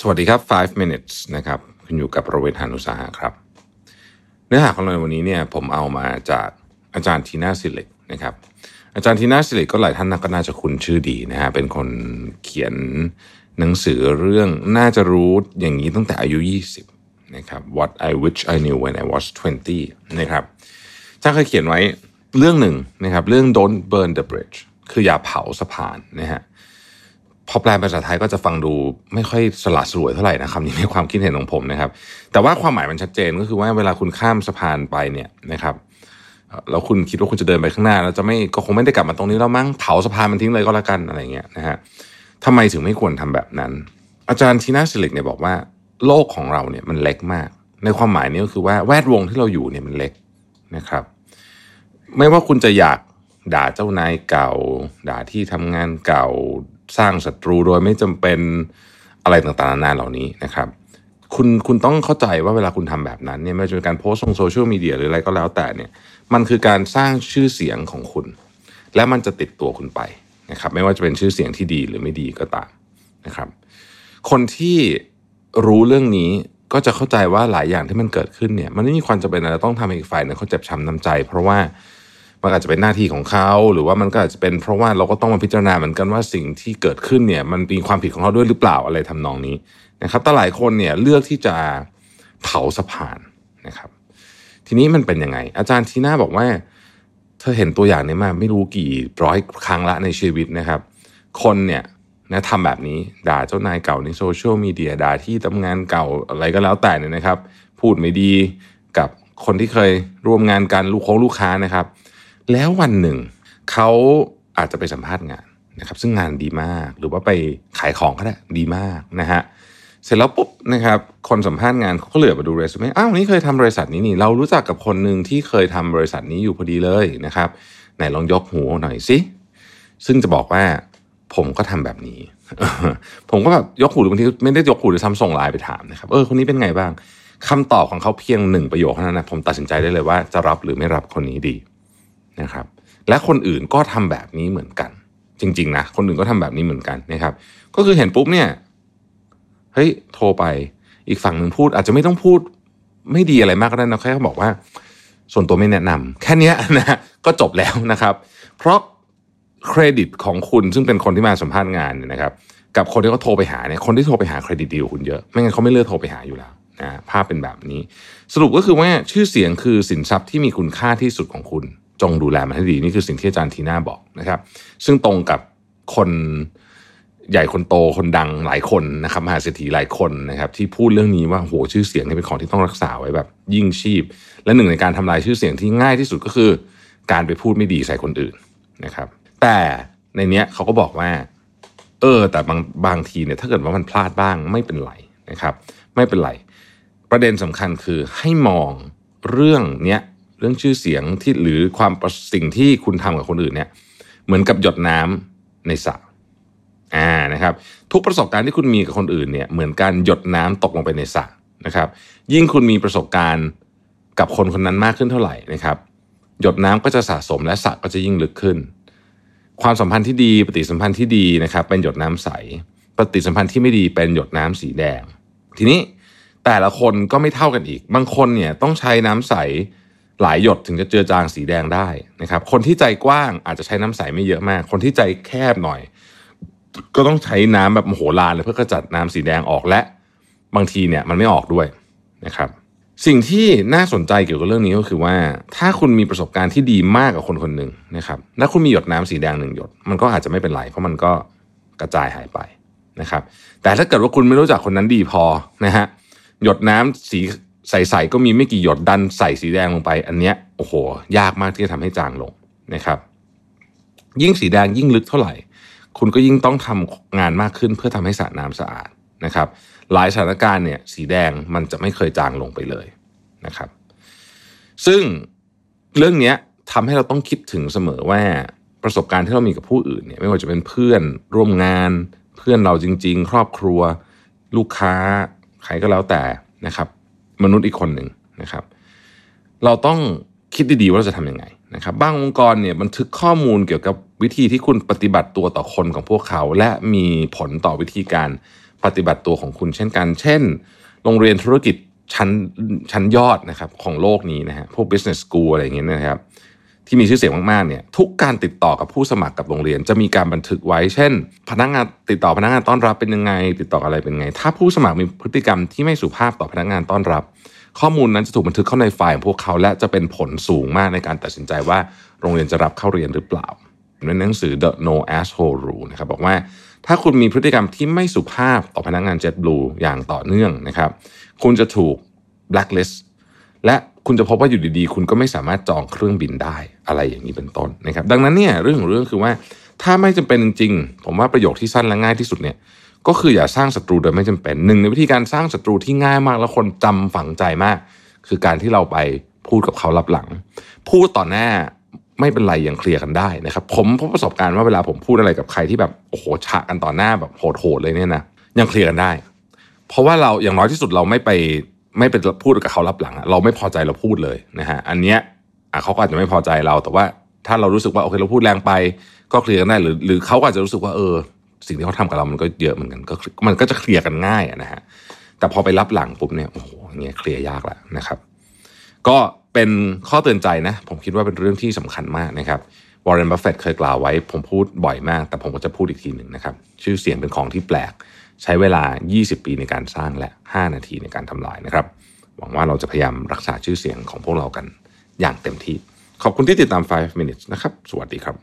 สวัสดีครับ 5 minutes นะครับคุณอยู่กับประเวทหานุสาหะครับ เนื้อหาของเราในวันนี้เนี่ยผมเอามาจากอาจารย์ทีน่าสิลิกนะครับ อาจารย์ทีน่าสิลิกก็หลายท่านก็น่าจะคุ้นชื่อดีนะฮะเป็นคนเขียนหนังสือเรื่องน่าจะรู้อย่างนี้ตั้งแต่อายุ 20นะครับ What I wish I knew when I was 20 นะครับอาจารย์เคยเขียนไว้เรื่องหนึ่งนะครับ เรื่อง Don't burn the bridge คืออย่าเผาสะพานนะฮะ พอแปลเป็นภาษาไทยก็จะฟังดูไม่ค่อยสละสลวยเท่าไหร่นะคำนี้ในความคิดเห็นของผมนะครับ แต่ว่าความหมายมันชัดเจนก็คือว่าเวลาคุณข้ามสะพานไปเนี่ยนะครับแล้วคุณคิดว่าคุณจะเดินไปข้างหน้าแล้วจะไม่ก็คงไม่ได้กลับมาตรงนี้แล้วมั้งเผาสะพานมันทิ้งเลยก็แล้วกันอะไรเงี้ยนะฮะทำไมถึงไม่ควรทำแบบนั้น อาจารย์ทีน่าสิลิกเนี่ยบอกว่า โลกของเราเนี่ยมันเล็กมาก ในความหมายนี้ก็คือว่าแวดวงที่เราอยู่เนี่ยมันเล็กนะครับ ไม่ว่าคุณจะอยากด่าเจ้านายเก่า ด่าที่ทำงานเก่า สร้างศัตรูโดยไม่จำเป็นอะไรต่างๆนานาเหล่านี้นะครับคุณคุณต้องเข้าใจว่าเวลาคุณทำแบบนั้นเนี่ยไม่ว่าจะเป็นการโพสต์ลงโซเชียลมีเดียหรืออะไรก็แล้วแต่เนี่ยมันคือการสร้างชื่อเสียงของคุณ และมันจะติดตัวคุณไปนะครับไม่ว่าจะเป็นชื่อเสียงที่ดีหรือไม่ดีก็ตามนะครับคนที่รู้เรื่องนี้ก็จะเข้าใจว่าหลายอย่างที่มันเกิดขึ้นเนี่ยมันไม่มีความจำเป็นอะไรต้องทำให้อีกฝ่ายหนึงเขาเจ็บช้ำน้ำใจ เพราะว่า มันอาจจะเป็นหน้าที่ของเขา หรือว่ามันก็อาจจะเป็นเพราะว่าเราก็ต้องมาพิจารณาเหมือนกันว่าสิ่งที่เกิดขึ้นเนี่ยมันมีความผิดของเขาด้วยหรือเปล่าอะไรทำนองนี้นะครับแต่หลายคนเนี่ยเลือกที่จะเผาสะพานนะครับ ทีนี้มันเป็นยังไง อาจารย์ทีน่าบอกว่า เธอเห็นตัวอย่างนี้มาไม่รู้กี่ร้อยครั้งละในชีวิตนะครับ คนเนี่ยนะทำแบบนี้ด่าเจ้านายเก่าในโซเชียลมีเดียด่าที่ทำงานเก่าอะไรก็แล้วแต่เนี่ยนะครับ พูดไม่ดีกับคนที่เคยร่วมงานกันลูกของลูกค้านะครับ แล้ววันหนึ่ง เขาอาจจะไปสัมภาษณ์งานนะครับซึ่งงานดีมากหรือว่าไปขายของก็ได้ดีมากนะฮะเสร็จแล้วปุ๊บนะครับคนสัมภาษณ์งานเขาก็เหลือมาดูเรซูเม่อ้าวนี่เคยทำบริษัทนี้นี่ เรารู้จักกับคนหนึ่งที่เคยทำบริษัทนี้อยู่พอดีเลยนะครับไหนลองยกหูหน่อยสิซึ่งจะบอกว่าผมก็ทำแบบนี้ ผมก็แบบยกหูหรือบางทีไม่ได้ยกหูหรือซ้ำส่งไลน์ไปถามนะครับเออคนนี้เป็นไงบ้างคำตอบของเขาเพียงหนึ่งประโยคเท่านั้นนะผมตัดสินใจได้เลยว่าจะรับหรือไม่รับคนนี้ดี นะครับ และคนอื่นก็ทำแบบนี้เหมือนกัน จริง ๆ นะ คนอื่นก็ทำแบบนี้เหมือนกันนะครับ ก็คือเห็นปุ๊บเนี่ยเฮ้ยโทรไปอีกฝั่งหนึ่งพูด อาจจะไม่ต้องพูดไม่ดีอะไรมากก็ได้นะแค่บอกว่า ส่วนตัวไม่แนะนำแค่นี้นะก็จบแล้วนะครับ เพราะเครดิตของคุณซึ่งเป็นคนที่มาสัมภาษณ์งานเนี่ยนะครับ กับคนที่เขาโทรไปหาเนี่ยคนที่โทรไปหาเครดิตดีกว่าคุณเยอะไม่งั้นเขาไม่เลือกโทรไปหาอยู่แล้วนะภาพเป็นแบบนี้ สรุปก็คือว่าชื่อเสียงคือสินทรัพย์ที่มีคุณค่าที่สุดของคุณ จงดูแลมันให้ดีนี่คือสิ่งที่อาจารย์ทีน่าบอกนะครับ ซึ่งตรงกับคนใหญ่คนโตคนดังหลายคนนะครับมหาเศรษฐีหลายคนนะครับ ที่พูดเรื่องนี้ว่าโหชื่อเสียงนี่เป็นของที่ต้องรักษาไว้แบบยิ่งชีพ และหนึ่งในการทำลายชื่อเสียงที่ง่ายที่สุดก็คือ การไปพูดไม่ดีใส่คนอื่นนะครับ แต่ในเนี้ยเขาก็บอกว่า เออ แต่บางบางทีเนี่ยถ้าเกิดว่ามันพลาดบ้างไม่เป็นไรนะครับ ไม่เป็นไร ประเด็นสำคัญคือให้มองเรื่องเนี้ย เรื่องชื่อเสียงที่หรือความประสิ่งที่คุณทำกับคนอื่นเนี่ยเหมือนกับหยดน้ำในสระอ่านะครับ ทุกประสบการณ์ที่คุณมีกับคนอื่นเนี่ยเหมือนการหยดน้ำตกลงไปในสระนะครับ ยิ่งคุณมีประสบการณ์กับคนคนนั้นมากขึ้นเท่าไหร่นะครับ หยดน้ำก็จะสะสมและสระก็จะยิ่งลึกขึ้น ความสัมพันธ์ที่ดีปฏิสัมพันธ์ที่ดีนะครับ เป็นหยดน้ำใส ปฏิสัมพันธ์ที่ไม่ดีเป็นหยดน้ำสีแดง ทีนี้แต่ละคนก็ไม่เท่ากันอีก บางคนเนี่ยต้องใช้น้ำใส หลายหยดถึงจะเจือจางสีแดงได้นะครับ คนที่ใจกว้างอาจจะใช้น้ำใสไม่เยอะมาก คนที่ใจแคบหน่อย ก็ต้องใช้น้ำแบบโหฬารเลยเพื่อกระจัดน้ำสีแดงออกและ บางทีเนี่ยมันไม่ออกด้วยนะครับ สิ่งที่น่าสนใจเกี่ยวกับเรื่องนี้ก็คือว่า ถ้าคุณมีประสบการณ์ที่ดีมากกับคนคนหนึ่งนะครับและคุณมีหยดน้ำสีแดงหนึ่งหยด มันก็อาจจะไม่เป็นไรเพราะมันก็กระจายหายไปนะครับ แต่ถ้าเกิดว่าคุณไม่รู้จักคนนั้นดีพอนะฮะหยดน้ำสี ใสๆก็มีไม่กี่หยดดันใส่สีแดงลงไป อันเนี้ยโอ้โห ยากมากที่จะทำให้จางลงนะครับ ยิ่งสีแดงยิ่งลึกเท่าไหร่ คุณก็ยิ่งต้องทำงานมากขึ้นเพื่อทำให้สระน้ำสะอาดนะครับ หลายสถานการณ์เนี่ยสีแดงมันจะไม่เคยจางลงไปเลยนะครับ ซึ่งเรื่องนี้ทำให้เราต้องคิดถึงเสมอว่าประสบการณ์ที่เรามีกับผู้อื่นเนี่ยไม่ว่าจะเป็นเพื่อนร่วมงาน เพื่อนเราจริง ๆ ครอบครัว ลูกค้าใครก็แล้วแต่นะครับ มนุษย์อีกคนหนึ่งนะครับ เราต้องคิดดีๆว่าเราจะทำยังไงนะครับบางองค์กรเนี่ยบันทึกข้อมูลเกี่ยวกับวิธีที่คุณปฏิบัติตัวต่อคนของพวกเขา และมีผลต่อวิธีการปฏิบัติตัวของคุณเช่นกัน เช่น โรงเรียนธุรกิจชั้นชั้นยอดนะครับของโลกนี้นะฮะพวก business school อะไรอย่างเงี้ยนะครับ ที่มีชื่อเสียงมากๆเนี่ยทุกการติดต่อกับผู้สมัครกับโรงเรียน จะมีการบันทึกไว้ เช่น พนักงานติดต่อพนักงานต้อนรับเป็นยังไง ติดต่ออะไรเป็นไง ถ้าผู้สมัครมีพฤติกรรมที่ไม่สุภาพต่อพนักงานต้อนรับ ข้อมูลนั้นจะถูกบันทึกเข้าในไฟล์ของพวกเขาและจะเป็นผลสูงมากในการตัดสินใจว่าโรงเรียนจะรับเข้าเรียนหรือเปล่าในหนังสือ The No Asshole Rule นะครับบอกว่าถ้าคุณมีพฤติกรรมที่ไม่สุภาพต่อพนักงาน JetBlue อย่างต่อเนื่องนะครับ คุณจะถูก blacklist และ คุณจะพบว่าอยู่ดีๆ คุณก็ไม่สามารถจองเครื่องบินได้อะไรอย่างนี้เป็นต้นนะครับ ดังนั้นเนี่ยเรื่องของเรื่องคือว่าถ้าไม่จำเป็นจริงๆ ผมว่าประโยคที่สั้นและง่ายที่สุดเนี่ยก็คืออย่าสร้างศัตรูโดยไม่จำเป็นหนึ่งในวิธีการสร้างศัตรูที่ง่ายมากแล้วคนจำฝังใจมาก คือการที่เราไปพูดกับเขารับหลัง พูดต่อหน้าไม่เป็นไรยังเคลียร์กันได้นะครับ ผมพบประสบการณ์ว่าเวลาผมพูดอะไรกับใครที่แบบโอ้โหฉะกันต่อหน้าแบบโหดๆเลยเนี่ยนะยังเคลียร์กันได้ เพราะว่าเราอย่างน้อยที่สุดเราไม่ไป ไม่ไปพูดกับเขาลับหลังเราไม่พอใจเราพูดเลยนะฮะอันเนี้ยเขาก็อาจจะไม่พอใจเราแต่ว่าถ้าเรารู้สึกว่าโอเคเราพูดแรงไป ก็เคลียร์กันได้หรือ หรือเขาก็อาจจะรู้สึกว่าเออ สิ่งที่เขาทำกับเรามันก็เยอะเหมือนกันก็มันก็จะเคลียร์กันง่ายนะฮะแต่พอไปลับหลังปุ๊บเนี่ยโอ้โหเงี้ยเคลียร์ยากแล้วนะครับ ก็เป็นข้อเตือนใจนะ ผมคิดว่าเป็นเรื่องที่สำคัญมากนะครับวอร์เรนบัฟเฟตเคยกล่าวไว้ ผมพูดบ่อยมาก แต่ผมก็จะพูดอีกทีหนึ่งนะครับ ชื่อเสียงเป็นของที่แปลก ใช้เวลา 20 ปีในการสร้างและ 5 นาทีในการทำลายนะครับ หวังว่าเราจะพยายามรักษาชื่อเสียงของพวกเรากันอย่างเต็มที่ ขอบคุณที่ติดตาม 5 minutes นะครับ สวัสดีครับ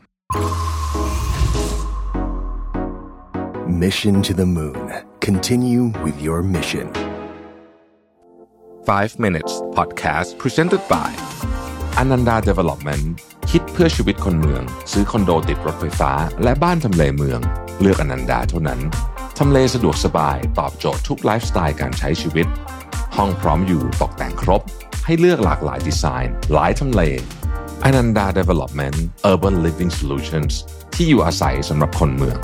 Mission to the Moon. Continue with your mission. 5 minutes podcast presented by Ananda Development คิดเพื่อชีวิตคนเมือง ซื้อคอนโดติดรถไฟฟ้า และบ้านทำเลเมือง เลือกอนันดาเท่านั้น ทำเลสะดวกสบายตอบโจทย์ทุกไลฟ์สไตล์การใช้ชีวิต ห้องพร้อมอยู่ตกแต่งครบ ให้เลือกหลากหลายดีไซน์ หลายทำเลอนันดา Development Urban Living Solutions ที่อยู่อาศัยสำหรับคนเมือง